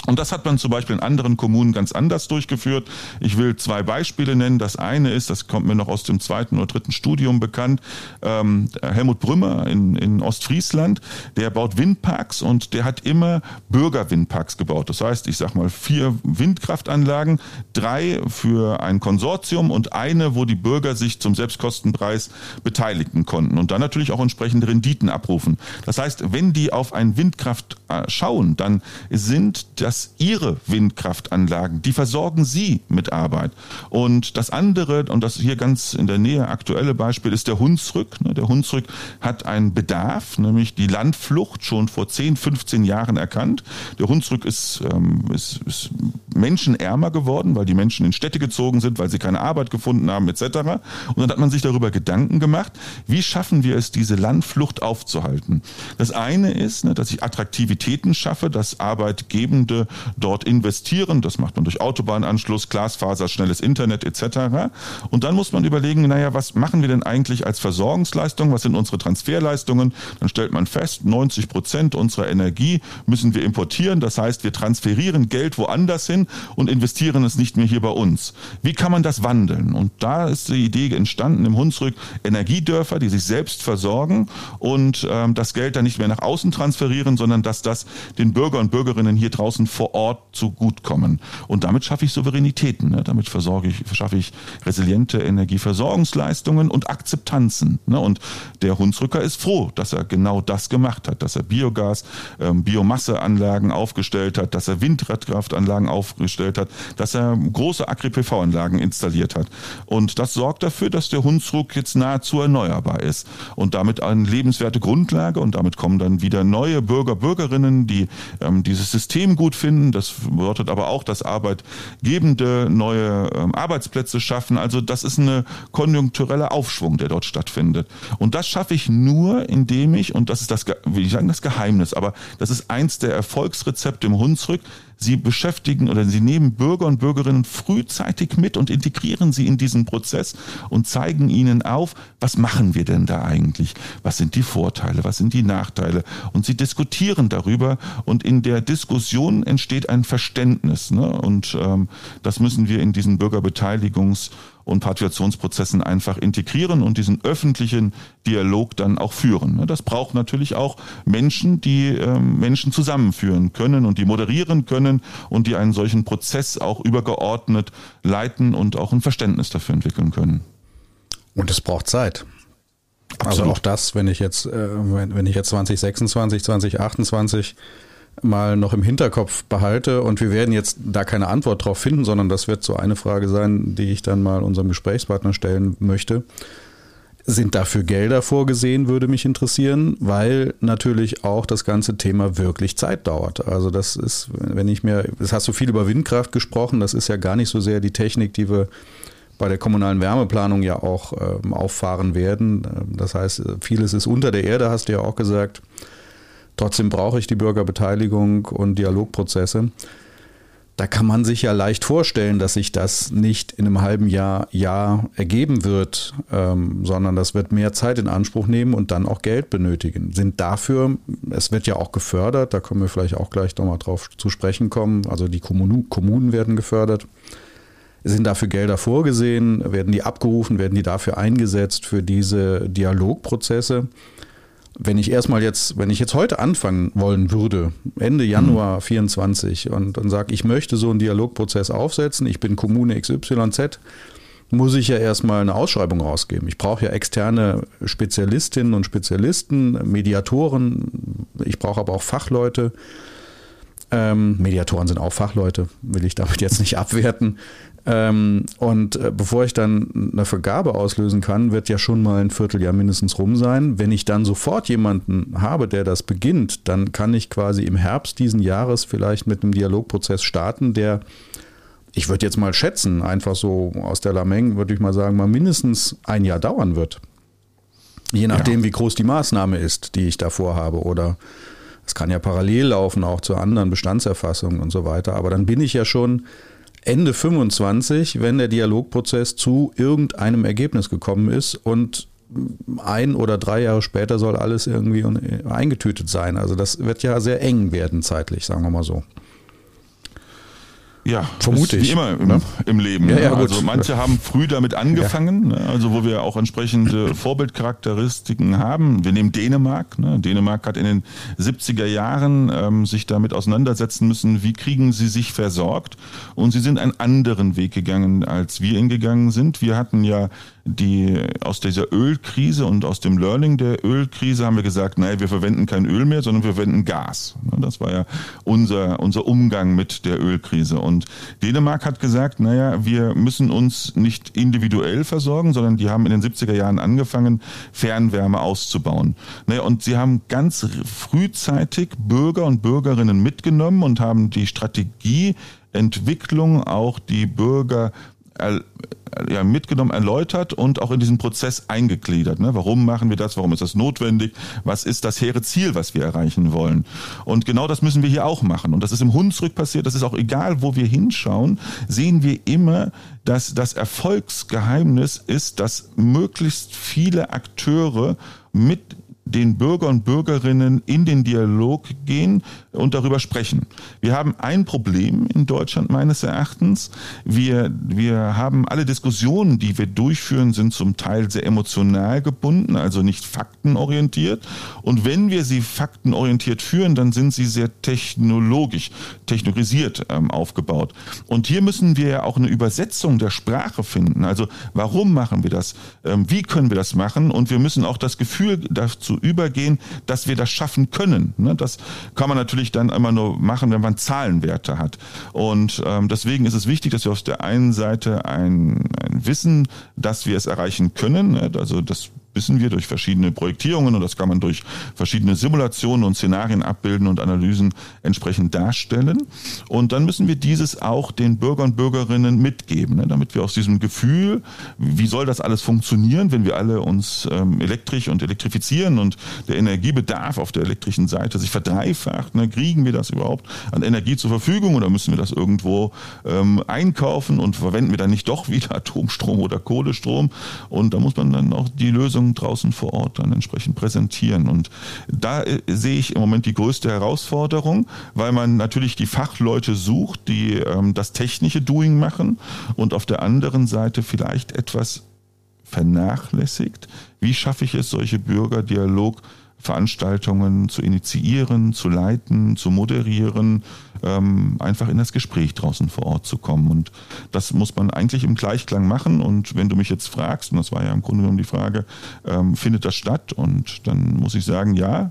Und das hat man zum Beispiel in anderen Kommunen ganz anders durchgeführt. Ich will zwei Beispiele nennen. Das eine ist, das kommt mir noch aus dem zweiten oder dritten Studium bekannt, ähm, Helmut Brümmer in, in Ostfriesland, der baut Windparks und der hat immer Bürgerwindparks gebaut. Das heißt, ich sag mal vier Windkraftanlagen, drei für ein Konsortium und eine, wo die Bürger sich zum Selbstkostenpreis beteiligen konnten und dann natürlich auch entsprechende Renditen abrufen. Das heißt, wenn die auf ein Windkraft äh, schauen, dann sind das dass ihre Windkraftanlagen, die versorgen sie mit Arbeit. Und das andere, und das hier ganz in der Nähe aktuelle Beispiel, ist der Hunsrück. Ne, der Hunsrück hat einen Bedarf, nämlich die Landflucht schon vor 10, 15 Jahren erkannt. Der Hunsrück ist, ähm, ist, ist menschenärmer geworden, weil die Menschen in Städte gezogen sind, weil sie keine Arbeit gefunden haben, etc. Und dann hat man sich darüber Gedanken gemacht, wie schaffen wir es, diese Landflucht aufzuhalten. Das eine ist, ne, dass ich Attraktivitäten schaffe, dass Arbeitgebende dort investieren. Das macht man durch Autobahnanschluss, Glasfaser, schnelles Internet etc. Und dann muss man überlegen, naja, was machen wir denn eigentlich als Versorgungsleistung? Was sind unsere Transferleistungen? Dann stellt man fest, 90 Prozent unserer Energie müssen wir importieren. Das heißt, wir transferieren Geld woanders hin und investieren es nicht mehr hier bei uns. Wie kann man das wandeln? Und da ist die Idee entstanden im Hunsrück, Energiedörfer, die sich selbst versorgen und ähm, das Geld dann nicht mehr nach außen transferieren, sondern dass das den Bürger und Bürgerinnen hier draußen vor Ort zugutekommen. Und damit schaffe ich Souveränitäten, ne? damit versorge ich, schaffe ich resiliente Energieversorgungsleistungen und Akzeptanzen. Ne? Und der Hunsrücker ist froh, dass er genau das gemacht hat, dass er Biogas, ähm, Biomasseanlagen aufgestellt hat, dass er Windradkraftanlagen aufgestellt hat, dass er große Agri-PV-Anlagen installiert hat. Und das sorgt dafür, dass der Hunsrück jetzt nahezu erneuerbar ist und damit eine lebenswerte Grundlage und damit kommen dann wieder neue Bürger, Bürgerinnen, die ähm, dieses System gut finden. Das bedeutet aber auch, dass Arbeitgebende neue ähm, Arbeitsplätze schaffen. Also das ist eine konjunktureller Aufschwung, der dort stattfindet. Und das schaffe ich nur, indem ich, und das ist das, will ich sagen, das Geheimnis, aber das ist eins der Erfolgsrezepte im Hunsrück, Sie beschäftigen oder Sie nehmen Bürger und Bürgerinnen frühzeitig mit und integrieren sie in diesen Prozess und zeigen ihnen auf, was machen wir denn da eigentlich? Was sind die Vorteile? Was sind die Nachteile? Und sie diskutieren darüber und in der Diskussion entsteht ein Verständnis. Ne? Und ähm, das müssen wir in diesen Bürgerbeteiligungs- und Partizipationsprozessen einfach integrieren und diesen öffentlichen Dialog dann auch führen. Ne, das braucht natürlich auch Menschen, die ähm, Menschen zusammenführen können und die moderieren können und die einen solchen Prozess auch übergeordnet leiten und auch ein Verständnis dafür entwickeln können. Und es braucht Zeit. Also Absolut. Also auch das, wenn ich jetzt, äh, wenn ich jetzt 2026, 2028 mal noch im Hinterkopf behalte. Und wir werden jetzt da keine Antwort drauf finden, sondern das wird so eine Frage sein, die ich dann mal unserem Gesprächspartner stellen möchte. Sind dafür Gelder vorgesehen, würde mich interessieren, weil natürlich auch das ganze Thema wirklich Zeit dauert. Also das ist, wenn ich mir, es hast du viel über Windkraft gesprochen, das ist ja gar nicht so sehr die Technik, die wir bei der kommunalen Wärmeplanung ja auch äh, auffahren werden. Das heißt, vieles ist unter der Erde, hast du ja auch gesagt. Trotzdem brauche ich die Bürgerbeteiligung und Dialogprozesse. Da kann man sich ja leicht vorstellen, dass sich das nicht in einem halben Jahr, Jahr ergeben wird, ähm, sondern das wird mehr Zeit in Anspruch nehmen und dann auch Geld benötigen. Sind dafür, es wird ja auch gefördert, da können wir vielleicht auch gleich nochmal drauf zu sprechen kommen, also die Kommunen, Kommunen werden gefördert. Sind dafür Gelder vorgesehen? Werden die abgerufen? Werden die dafür eingesetzt für diese Dialogprozesse? Wenn ich erstmal jetzt, wenn ich jetzt heute anfangen wollen würde, Ende Januar mhm. 24 und dann sage, ich möchte so einen Dialogprozess aufsetzen, ich bin Kommune XYZ, muss ich ja erstmal eine Ausschreibung rausgeben. Ich brauche ja externe Spezialistinnen und Spezialisten, Mediatoren, ich brauche aber auch Fachleute. Ähm, Mediatoren sind auch Fachleute, will ich damit jetzt nicht abwerten. Ähm, und äh, bevor ich dann eine Vergabe auslösen kann, wird ja schon mal ein Vierteljahr mindestens rum sein. Wenn ich dann sofort jemanden habe, der das beginnt, dann kann ich quasi im Herbst diesen Jahres vielleicht mit einem Dialogprozess starten, der ich würde jetzt mal schätzen, einfach so aus der Lameng würde ich mal sagen, mal mindestens ein Jahr dauern wird. Je nachdem, ja. wie groß die Maßnahme ist, die ich davor habe. Oder es kann ja parallel laufen, auch zu anderen Bestandserfassungen und so weiter. Aber dann bin ich ja schon Ende 25, wenn der Dialogprozess zu irgendeinem Ergebnis gekommen ist und ein oder drei Jahre später soll alles irgendwie eingetütet sein. Also das wird ja sehr eng werden zeitlich, sagen wir mal so. Ja, vermute ich. Wie immer im, ne? im Leben. Ja, ja, also manche haben früh damit angefangen, ja. Ne? also wo wir auch entsprechende Vorbildcharakteristiken haben. Wir nehmen Dänemark. Ne? Dänemark hat in den 70er Jahren ähm, sich damit auseinandersetzen müssen, wie kriegen sie sich versorgt. Und sie sind einen anderen Weg gegangen, als wir ihn gegangen sind. Wir hatten ja die aus dieser Ölkrise und aus dem Learning der Ölkrise haben wir gesagt, naja, wir verwenden kein Öl mehr, sondern wir verwenden Gas. Das war ja unser, unser Umgang mit der Ölkrise. Und Dänemark hat gesagt, naja, wir müssen uns nicht individuell versorgen, sondern die haben in den 70er Jahren angefangen, Fernwärme auszubauen. Naja, und sie haben ganz frühzeitig Bürger und Bürgerinnen mitgenommen und haben die Strategieentwicklung auch die Bürger ja, mitgenommen, erläutert und auch in diesen Prozess eingegliedert. Ne? Warum machen wir das? Warum ist das notwendig? Was ist das hehre Ziel, was wir erreichen wollen? Und genau das müssen wir hier auch machen. Und das ist im Hunsrück passiert. Das ist auch egal, wo wir hinschauen, sehen wir immer, dass das Erfolgsgeheimnis ist, dass möglichst viele Akteure mit den Bürger und Bürgerinnen in den Dialog gehen und darüber sprechen. Wir haben ein Problem in Deutschland meines Erachtens. Wir, wir haben alle Diskussionen, die wir durchführen, sind zum Teil sehr emotional gebunden, also nicht faktenorientiert. Und wenn wir sie faktenorientiert führen, dann sind sie sehr technologisch, technologisiert ähm, aufgebaut. Und hier müssen wir ja auch eine Übersetzung der Sprache finden. Also warum machen wir das? Ähm, wie können wir das machen? Und wir müssen auch das Gefühl dazu übergehen, dass wir das schaffen können. Ne? Das kann man natürlich dann immer nur machen, wenn man Zahlenwerte hat. Und ähm, deswegen ist es wichtig, dass wir auf der einen Seite ein, ein Wissen, dass wir es erreichen können, ne? also das wissen wir durch verschiedene Projektierungen und das kann man durch verschiedene Simulationen und Szenarien abbilden und Analysen entsprechend darstellen. Und dann müssen wir dieses auch den Bürgern und Bürgerinnen mitgeben, ne, damit wir aus diesem Gefühl, wie soll das alles funktionieren, wenn wir alle uns ähm, elektrisch und elektrifizieren und der Energiebedarf auf der elektrischen Seite sich verdreifacht, ne, kriegen wir das überhaupt an Energie zur Verfügung oder müssen wir das irgendwo ähm, einkaufen und verwenden wir dann nicht doch wieder Atomstrom oder Kohlestrom? Und da muss man dann auch die Lösung Lösungen draußen vor Ort dann entsprechend präsentieren. Und da äh, sehe ich im Moment die größte Herausforderung, weil man natürlich die Fachleute sucht, die ähm, das technische Doing machen und auf der anderen Seite vielleicht etwas vernachlässigt. Wie schaffe ich es, solche Bürgerdialog Veranstaltungen zu initiieren, zu leiten, zu moderieren, ähm, einfach in das Gespräch draußen vor Ort zu kommen. Und das muss man eigentlich im Gleichklang machen. Und wenn du mich jetzt fragst, und das war ja im Grunde genommen die Frage, ähm, findet das statt? Und dann muss ich sagen, ja,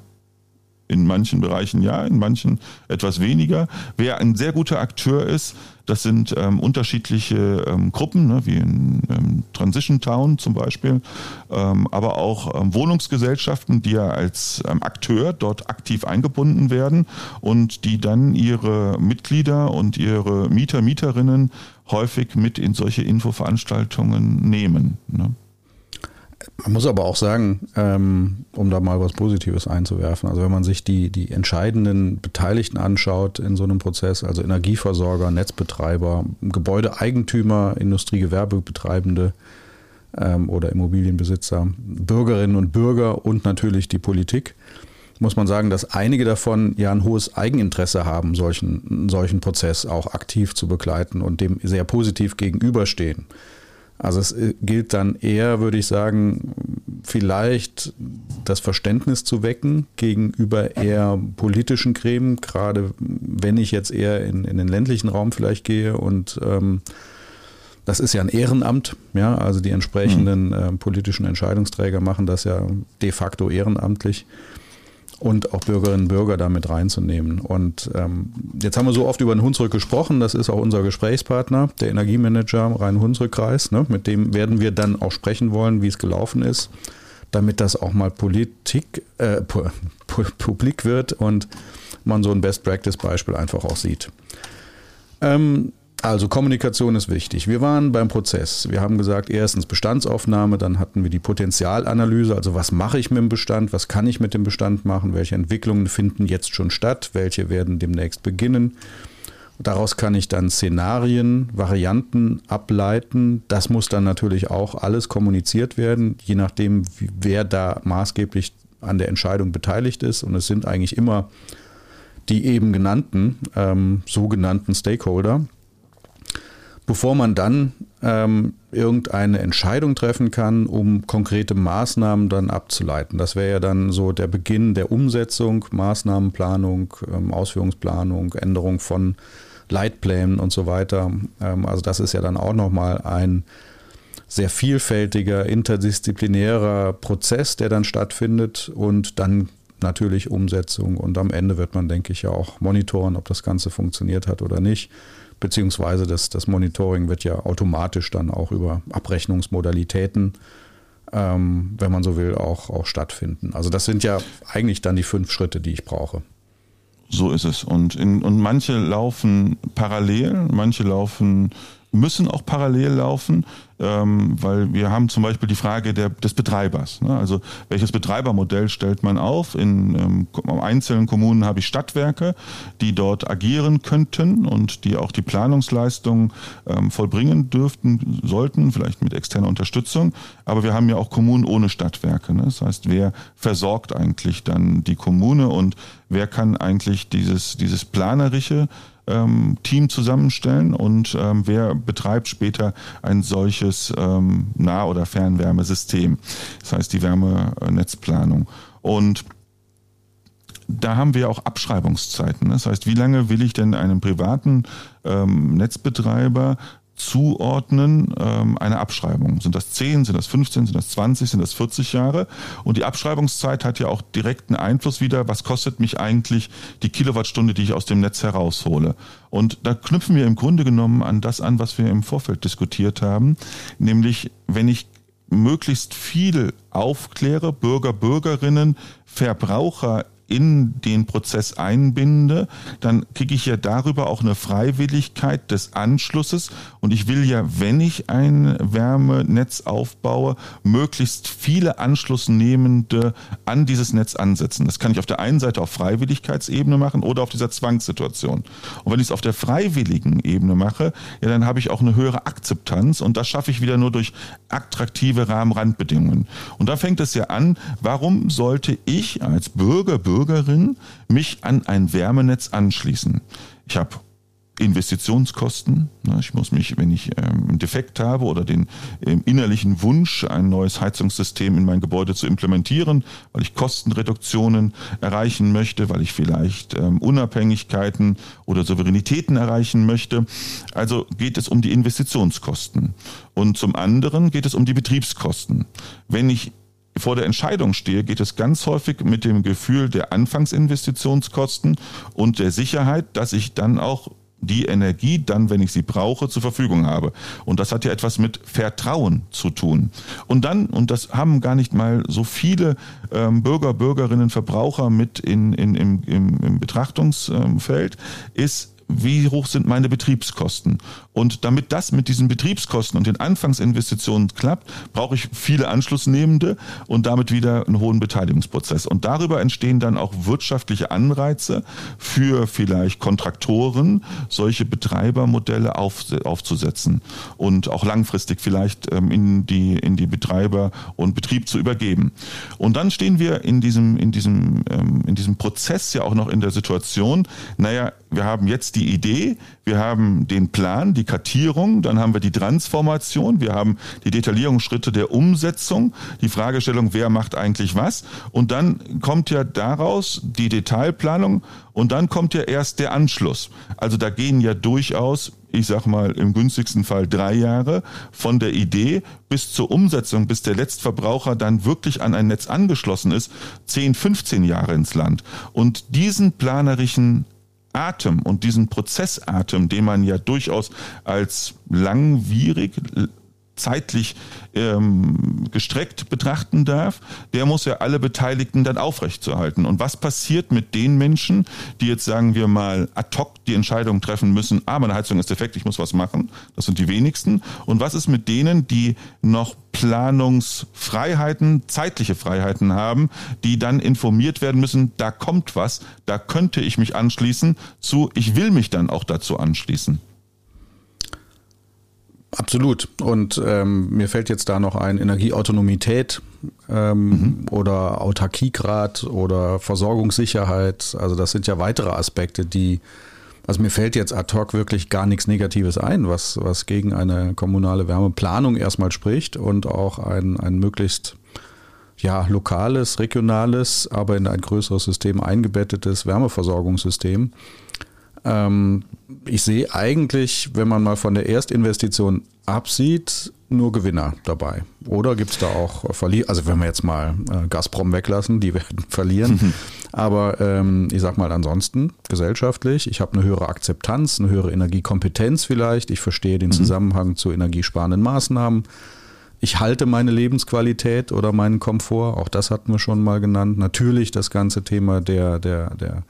in manchen Bereichen ja, in manchen etwas weniger. Wer ein sehr guter Akteur ist, das sind ähm, unterschiedliche ähm, Gruppen, ne, wie in ähm, Transition Town zum Beispiel, ähm, aber auch ähm, Wohnungsgesellschaften, die ja als ähm, Akteur dort aktiv eingebunden werden und die dann ihre Mitglieder und ihre Mieter, Mieterinnen häufig mit in solche Infoveranstaltungen nehmen. Ne. Man muss aber auch sagen, ähm, um da mal was Positives einzuwerfen, also wenn man sich die, die entscheidenden Beteiligten anschaut in so einem Prozess, also Energieversorger, Netzbetreiber, Gebäudeeigentümer, Industriegewerbebetreibende ähm, oder Immobilienbesitzer, Bürgerinnen und Bürger und natürlich die Politik, muss man sagen, dass einige davon ja ein hohes Eigeninteresse haben, solchen, solchen Prozess auch aktiv zu begleiten und dem sehr positiv gegenüberstehen. Also es äh, gilt dann eher, würde ich sagen, vielleicht das Verständnis zu wecken gegenüber eher politischen Gremien, gerade wenn ich jetzt eher in, in den ländlichen Raum vielleicht gehe und ähm, das ist ja ein Ehrenamt, ja, also die entsprechenden äh, politischen Entscheidungsträger machen das ja de facto ehrenamtlich und auch Bürgerinnen und Bürger damit reinzunehmen. Und ähm, jetzt haben wir so oft über den Hunsrück gesprochen, das ist auch unser Gesprächspartner, der Energiemanager Rhein-Hunsrück-Kreis. Ne? Mit dem werden wir dann auch sprechen wollen, wie es gelaufen ist, damit das auch mal Politik, äh, publik wird und man so ein Best-Practice-Beispiel einfach auch sieht. Ähm, also Kommunikation ist wichtig. Wir waren beim Prozess. Wir haben gesagt, erstens Bestandsaufnahme, dann hatten wir die Potenzialanalyse, also was mache ich mit dem Bestand, was kann ich mit dem Bestand machen, welche Entwicklungen finden jetzt schon statt, welche werden demnächst beginnen. Daraus kann ich dann Szenarien, Varianten ableiten. Das muss dann natürlich auch alles kommuniziert werden, je nachdem, wer da maßgeblich an der Entscheidung beteiligt ist. Und es sind eigentlich immer die eben genannten ähm, sogenannten Stakeholder bevor man dann ähm, irgendeine Entscheidung treffen kann, um konkrete Maßnahmen dann abzuleiten. Das wäre ja dann so der Beginn der Umsetzung, Maßnahmenplanung, ähm, Ausführungsplanung, Änderung von Leitplänen und so weiter. Ähm, also das ist ja dann auch nochmal ein sehr vielfältiger, interdisziplinärer Prozess, der dann stattfindet und dann natürlich Umsetzung und am Ende wird man, denke ich, ja auch monitoren, ob das Ganze funktioniert hat oder nicht beziehungsweise das, das Monitoring wird ja automatisch dann auch über Abrechnungsmodalitäten, ähm, wenn man so will, auch, auch stattfinden. Also das sind ja eigentlich dann die fünf Schritte, die ich brauche. So ist es. Und, in, und manche laufen parallel, manche laufen müssen auch parallel laufen ähm, weil wir haben zum Beispiel die Frage der, des Betreibers. Ne? Also welches Betreibermodell stellt man auf? In ähm, einzelnen Kommunen habe ich Stadtwerke, die dort agieren könnten und die auch die Planungsleistung ähm, vollbringen dürften, sollten, vielleicht mit externer Unterstützung. Aber wir haben ja auch Kommunen ohne Stadtwerke. Ne? Das heißt, wer versorgt eigentlich dann die Kommune und wer kann eigentlich dieses, dieses planerische ähm, Team zusammenstellen und ähm, wer betreibt später ein solches ähm, Nah- oder Fernwärmesystem. Das heißt die Wärmenetzplanung. Und da haben wir auch Abschreibungszeiten. Das heißt, wie lange will ich denn einem privaten ähm, Netzbetreiber zuordnen ähm, eine Abschreibung. Sind das 10, sind das 15, sind das 20, sind das 40 Jahre? Und die Abschreibungszeit hat ja auch direkten Einfluss wieder, was kostet mich eigentlich die Kilowattstunde, die ich aus dem Netz heraushole. Und da knüpfen wir im Grunde genommen an das an, was wir im Vorfeld diskutiert haben, nämlich wenn ich möglichst viel aufkläre, Bürger, Bürgerinnen, Verbraucher in den Prozess einbinde, dann kriege ich ja darüber auch eine Freiwilligkeit des Anschlusses. Und ich will ja, wenn ich ein Wärmenetz aufbaue, möglichst viele Anschlussnehmende an dieses Netz ansetzen. Das kann ich auf der einen Seite auf Freiwilligkeitsebene machen oder auf dieser Zwangssituation. Und wenn ich es auf der freiwilligen Ebene mache, ja, dann habe ich auch eine höhere Akzeptanz und das schaffe ich wieder nur durch attraktive Rahmenrandbedingungen. Und da fängt es ja an, warum sollte ich als Bürger, Bürger Bürgerin mich an ein Wärmenetz anschließen. Ich habe Investitionskosten. Ne, ich muss mich, wenn ich ähm, einen Defekt habe oder den ähm, innerlichen Wunsch, ein neues Heizungssystem in mein Gebäude zu implementieren, weil ich Kostenreduktionen erreichen möchte, weil ich vielleicht ähm, Unabhängigkeiten oder Souveränitäten erreichen möchte. Also geht es um die Investitionskosten. Und zum anderen geht es um die Betriebskosten. Wenn ich vor der Entscheidung stehe, geht es ganz häufig mit dem Gefühl der Anfangsinvestitionskosten und der Sicherheit, dass ich dann auch die Energie dann, wenn ich sie brauche, zur Verfügung habe. Und das hat ja etwas mit Vertrauen zu tun. Und dann, und das haben gar nicht mal so viele ähm, Bürger, Bürgerinnen, Verbraucher mit in, in, im, im, im Betrachtungsfeld, ist wie hoch sind meine Betriebskosten. Und damit das mit diesen Betriebskosten und den Anfangsinvestitionen klappt, brauche ich viele Anschlussnehmende und damit wieder einen hohen Beteiligungsprozess. Und darüber entstehen dann auch wirtschaftliche Anreize für vielleicht Kontraktoren, solche Betreibermodelle auf, aufzusetzen und auch langfristig vielleicht ähm, in die, in die Betreiber und Betrieb zu übergeben. Und dann stehen wir in diesem, in diesem, ähm, in diesem Prozess ja auch noch in der Situation, naja, wir haben jetzt die Idee, wir haben den Plan, die Kartierung, dann haben wir die Transformation, wir haben die Detaillierungsschritte der Umsetzung, die Fragestellung, wer macht eigentlich was und dann kommt ja daraus die Detailplanung und dann kommt ja erst der Anschluss. Also da gehen ja durchaus ich sag mal im günstigsten Fall drei Jahre von der Idee bis zur Umsetzung, bis der Letztverbraucher dann wirklich an ein Netz angeschlossen ist, 10, 15 Jahre ins Land. Und diesen planerischen Atem und diesen Prozessatem, den man ja durchaus als langwierig, zeitlich ähm, gestreckt betrachten darf, der muss ja alle Beteiligten dann aufrechtzuerhalten. Und was passiert mit den Menschen, die jetzt sagen wir mal ad hoc die Entscheidung treffen müssen, ah, meine Heizung ist defekt, ich muss was machen. Das sind die wenigsten. Und was ist mit denen, die noch Planungsfreiheiten, zeitliche Freiheiten haben, die dann informiert werden müssen, da kommt was, da könnte ich mich anschließen zu, ich will mich dann auch dazu anschließen. Absolut. Und ähm, mir fällt jetzt da noch ein Energieautonomität ähm, mhm. oder Autarkiegrad oder Versorgungssicherheit. Also das sind ja weitere Aspekte, die, also mir fällt jetzt ad hoc wirklich gar nichts Negatives ein, was, was gegen eine kommunale Wärmeplanung erstmal spricht und auch ein, ein möglichst ja, lokales, regionales, aber in ein größeres System eingebettetes Wärmeversorgungssystem. Ähm, ich sehe eigentlich, wenn man mal von der Erstinvestition absieht, nur Gewinner dabei. Oder gibt es da auch Verlierer? Also wenn wir jetzt mal äh, Gazprom weglassen, die werden verlieren. Aber ähm, ich sag mal ansonsten gesellschaftlich, ich habe eine höhere Akzeptanz, eine höhere Energiekompetenz vielleicht. Ich verstehe den mhm. Zusammenhang zu energiesparenden Maßnahmen. Ich halte meine Lebensqualität oder meinen Komfort, auch das hatten wir schon mal genannt. Natürlich das ganze Thema der, der, der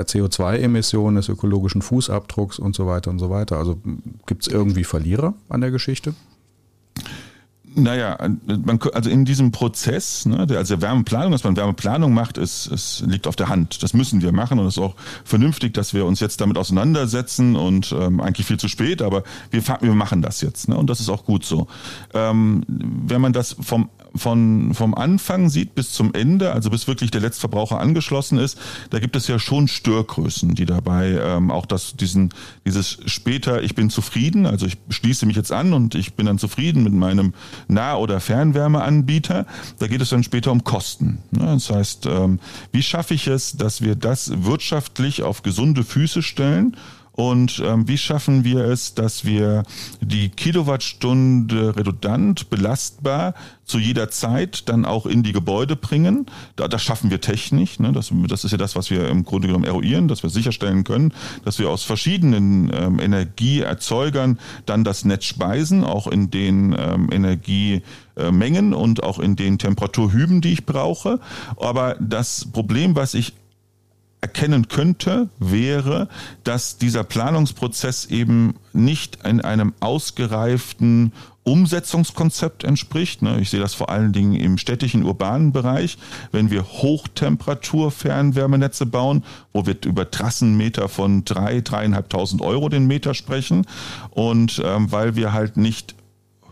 CO2-Emissionen, des ökologischen Fußabdrucks und so weiter und so weiter. Also gibt es irgendwie Verlierer an der Geschichte? Naja, man, also in diesem Prozess, ne, der, also Wärmeplanung, dass man Wärmeplanung macht, ist, liegt auf der Hand. Das müssen wir machen und es ist auch vernünftig, dass wir uns jetzt damit auseinandersetzen und ähm, eigentlich viel zu spät, aber wir, wir machen das jetzt ne, und das ist auch gut so. Ähm, wenn man das vom von, vom Anfang sieht bis zum Ende, also bis wirklich der Letztverbraucher angeschlossen ist, da gibt es ja schon Störgrößen, die dabei ähm, auch das, diesen, dieses später, ich bin zufrieden, also ich schließe mich jetzt an und ich bin dann zufrieden mit meinem Nah- oder Fernwärmeanbieter. Da geht es dann später um Kosten. Ne? Das heißt, ähm, wie schaffe ich es, dass wir das wirtschaftlich auf gesunde Füße stellen? Und ähm, wie schaffen wir es, dass wir die Kilowattstunde redundant, belastbar zu jeder Zeit dann auch in die Gebäude bringen? Da, das schaffen wir technisch. Ne? Das, das ist ja das, was wir im Grunde genommen eruieren, dass wir sicherstellen können, dass wir aus verschiedenen ähm, Energieerzeugern dann das Netz speisen, auch in den ähm, Energiemengen und auch in den Temperaturhüben, die ich brauche. Aber das Problem, was ich erkennen könnte, wäre, dass dieser Planungsprozess eben nicht in einem ausgereiften Umsetzungskonzept entspricht. Ne? Ich sehe das vor allen Dingen im städtischen, urbanen Bereich. Wenn wir Hochtemperatur-Fernwärmenetze bauen, wo wir über Trassenmeter von drei, dreieinhalbtausend Euro den Meter sprechen und ähm, weil wir halt nicht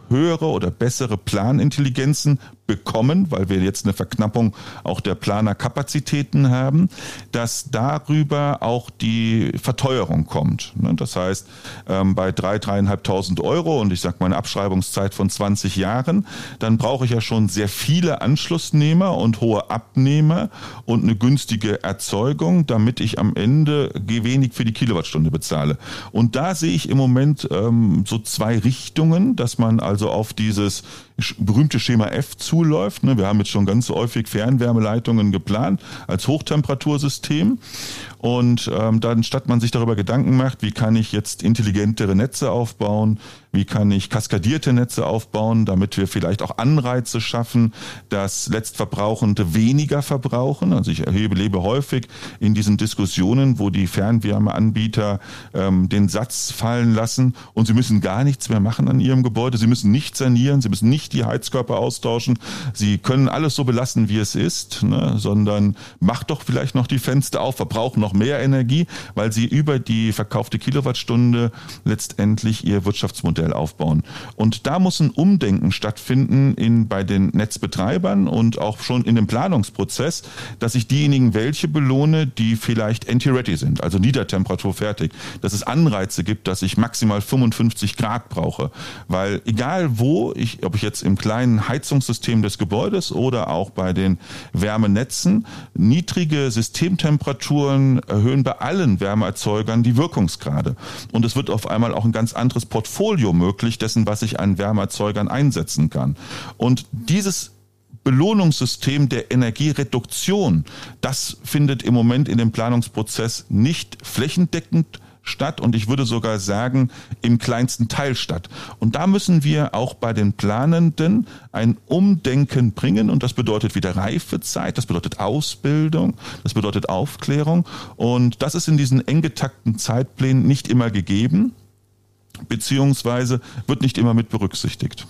höhere oder bessere Planintelligenzen bekommen, weil wir jetzt eine Verknappung auch der Planerkapazitäten haben, dass darüber auch die Verteuerung kommt. Ne, das heißt, ähm, bei drei, dreieinhalbtausend Euro und ich sage mal eine Abschreibungszeit von 20 Jahren, dann brauche ich ja schon sehr viele Anschlussnehmer und hohe Abnehmer und eine günstige Erzeugung, damit ich am Ende wenig für die Kilowattstunde bezahle. Und da sehe ich im Moment ähm, so zwei Richtungen, dass man also auf dieses berühmte Schema F zuläuft. Ne? Wir haben jetzt schon ganz häufig Fernwärmeleitungen geplant als Hochtemperatursystem. Und ähm, dann, statt man sich darüber Gedanken macht, wie kann ich jetzt intelligentere Netze aufbauen, wie kann ich kaskadierte Netze aufbauen, damit wir vielleicht auch Anreize schaffen, dass Letztverbrauchende weniger verbrauchen. Also ich erhebe, lebe häufig in diesen Diskussionen, wo die Fernwärmeanbieter ähm, den Satz fallen lassen und sie müssen gar nichts mehr machen an ihrem Gebäude, sie müssen nicht sanieren, sie müssen nicht die Heizkörper austauschen, sie können alles so belassen, wie es ist, ne, sondern macht doch vielleicht noch die Fenster auf, verbrauchen noch mehr Energie, weil sie über die verkaufte Kilowattstunde letztendlich ihr Wirtschaftsmodell aufbauen. Und da muss ein Umdenken stattfinden in, bei den Netzbetreibern und auch schon in dem Planungsprozess, dass ich diejenigen welche belohne, die vielleicht anti-ready sind, also Niedertemperatur fertig, dass es Anreize gibt, dass ich maximal 55 Grad brauche. Weil egal wo, ich, ob ich jetzt im kleinen Heizungssystem des Gebäudes oder auch bei den Wärmenetzen, niedrige Systemtemperaturen erhöhen bei allen Wärmeerzeugern die Wirkungsgrade. Und es wird auf einmal auch ein ganz anderes Portfolio Portfolio möglich dessen, was ich an Wärmeerzeugern einsetzen kann. Und dieses Belohnungssystem der Energiereduktion, das findet im Moment in dem Planungsprozess nicht flächendeckend statt und ich würde sogar sagen im kleinsten Teil statt. Und da müssen wir auch bei den Planenden ein Umdenken bringen und das bedeutet wieder Reifezeit, das bedeutet Ausbildung, das bedeutet Aufklärung und das ist in diesen eng getakten Zeitplänen nicht immer gegeben beziehungsweise wird nicht immer mit berücksichtigt.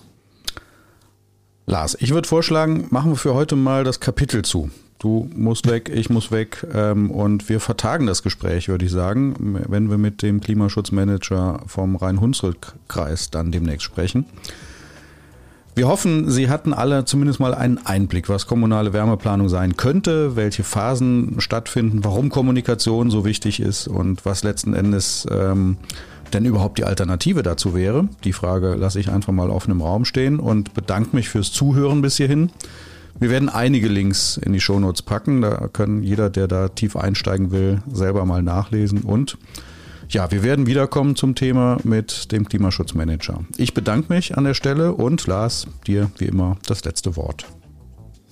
Lars, ich würde vorschlagen, machen wir für heute mal das Kapitel zu. Du musst weg, ich muss weg ähm, und wir vertagen das Gespräch, würde ich sagen, wenn wir mit dem Klimaschutzmanager vom Rhein-Hunsrück-Kreis dann demnächst sprechen. Wir hoffen, Sie hatten alle zumindest mal einen Einblick, was kommunale Wärmeplanung sein könnte, welche Phasen stattfinden, warum Kommunikation so wichtig ist und was letzten Endes ähm, denn überhaupt die Alternative dazu wäre. Die Frage lasse ich einfach mal offen im Raum stehen und bedanke mich fürs Zuhören bis hierhin. Wir werden einige Links in die Shownotes packen. Da kann jeder, der da tief einsteigen will, selber mal nachlesen. Und ja, wir werden wiederkommen zum Thema mit dem Klimaschutzmanager. Ich bedanke mich an der Stelle und Lars, dir wie immer das letzte Wort.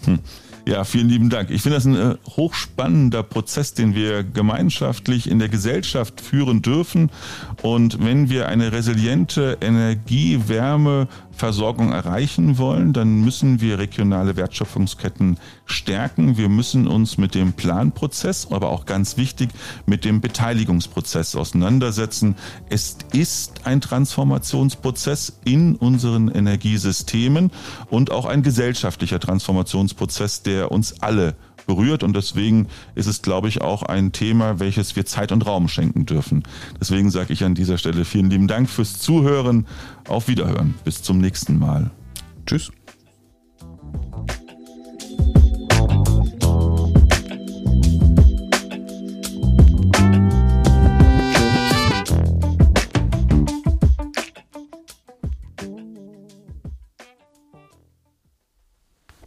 Hm. Ja, vielen lieben Dank. Ich finde das ein äh, hochspannender Prozess, den wir gemeinschaftlich in der Gesellschaft führen dürfen. Und wenn wir eine resiliente Energie, Wärme, Versorgung erreichen wollen, dann müssen wir regionale Wertschöpfungsketten stärken. Wir müssen uns mit dem Planprozess, aber auch ganz wichtig, mit dem Beteiligungsprozess auseinandersetzen. Es ist ein Transformationsprozess in unseren Energiesystemen und auch ein gesellschaftlicher Transformationsprozess, der uns alle berührt und deswegen ist es, glaube ich, auch ein Thema, welches wir Zeit und Raum schenken dürfen. Deswegen sage ich an dieser Stelle vielen lieben Dank fürs Zuhören. Auf Wiederhören. Bis zum nächsten Mal. Tschüss.